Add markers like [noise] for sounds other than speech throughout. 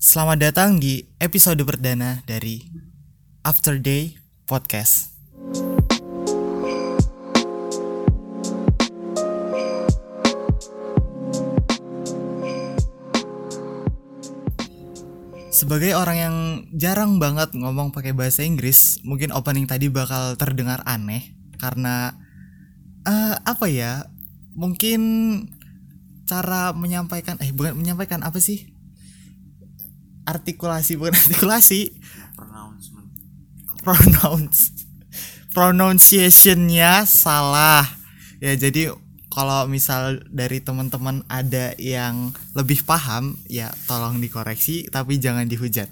Selamat datang di episode perdana dari After Day Podcast. Sebagai orang yang jarang banget ngomong pakai bahasa Inggris, mungkin opening tadi bakal terdengar aneh karena eh apa ya? Mungkin cara menyampaikan eh bukan menyampaikan apa sih? Artikulasi bukan artikulasi, pronouncement pronounce pronunciationnya salah. Ya jadi kalau misal dari teman-teman ada yang lebih paham ya tolong dikoreksi tapi jangan dihujat.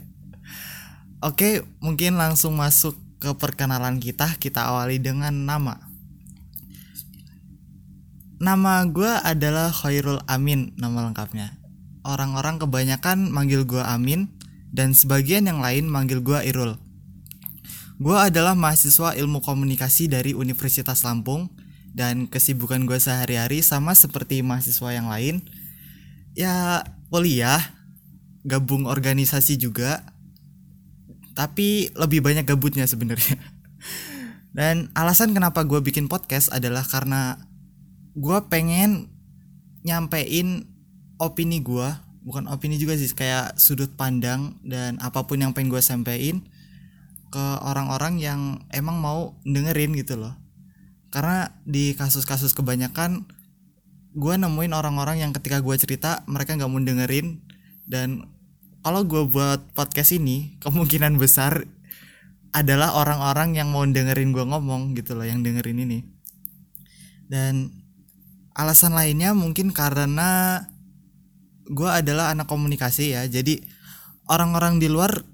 Oke mungkin langsung masuk ke perkenalan kita. Kita awali dengan nama. Nama gue adalah Khairul Amin nama lengkapnya orang-orang kebanyakan manggil gue Amin dan sebagian yang lain manggil gue Irul Gue adalah mahasiswa ilmu komunikasi dari Universitas Lampung dan kesibukan gue sehari-hari sama seperti mahasiswa yang lain. Ya kuliah, gabung organisasi juga, tapi lebih banyak gabutnya sebenarnya. [laughs] Dan alasan kenapa gue bikin podcast adalah karena gue pengen nyampein opini gue, bukan opini juga sih, kayak sudut pandang dan apa pun yang pengen gue sampein ke orang-orang yang emang mau dengerin gitu loh. Karena di kasus-kasus kebanyakan gue nemuin orang-orang yang ketika gue cerita mereka nggak mau dengerin. Dan kalau gue buat podcast ini [laughs] kemungkinan besar adalah orang-orang yang mau dengerin gue ngomong gitu loh yang dengerin ini. Dan alasan lainnya mungkin karena gue adalah anak komunikasi ya. Jadi orang-orang di luar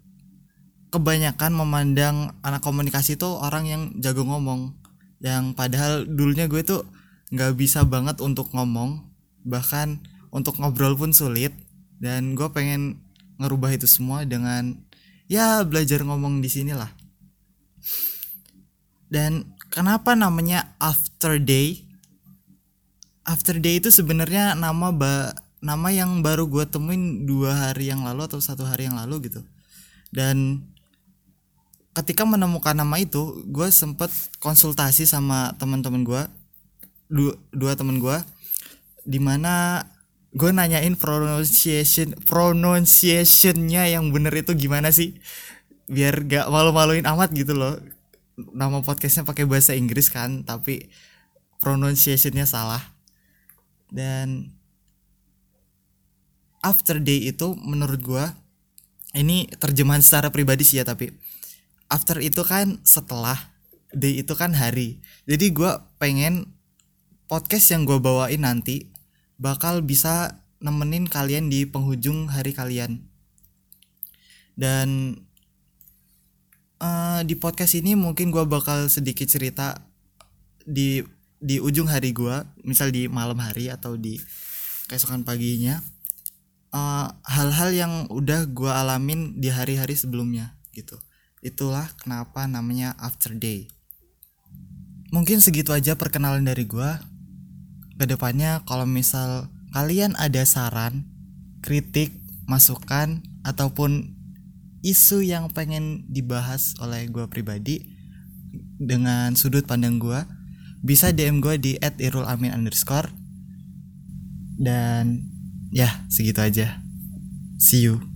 kebanyakan memandang anak komunikasi itu orang yang jago ngomong. Yang padahal dulunya gue tuh nggak bisa banget untuk ngomong. Bahkan untuk ngobrol pun sulit. Dan gue pengen ngerubah itu semua dengan ya belajar ngomong di sini lah. Dan kenapa namanya after day? After day itu sebenarnya nama ba nama yang baru gue temuin dua hari yang lalu atau satu hari yang lalu gitu. Dan ketika menemukan nama itu gue sempet konsultasi sama teman-teman gue dua, dua teman gue di mana gue nanyain pronunciation pronunciationnya yang bener itu gimana sih? Biar gak malu-maluin amat gitu loh. Nama podcastnya pakai bahasa Inggris kan tapi pronunciationnya salah. Dan after day itu menurut gue ini terjemahan secara pribadi sih ya tapi after itu kan setelah day itu kan hari. Jadi gue pengen podcast yang gue bawain nanti bakal bisa nemenin kalian di penghujung hari kalian. Dan uh, di podcast ini mungkin gue bakal sedikit cerita di di ujung hari gue misal di malam hari atau di keesokan paginya hal-hal uh, yang udah gue alamin di hari-hari sebelumnya gitu Itulah kenapa namanya After Day. Mungkin segitu aja perkenalan dari gua. Ke depannya kalau misal kalian ada saran, kritik, masukan, ataupun isu yang pengen dibahas oleh gua pribadi dengan sudut pandang gua, bisa DM gue di @irulamin dan ya segitu aja. See you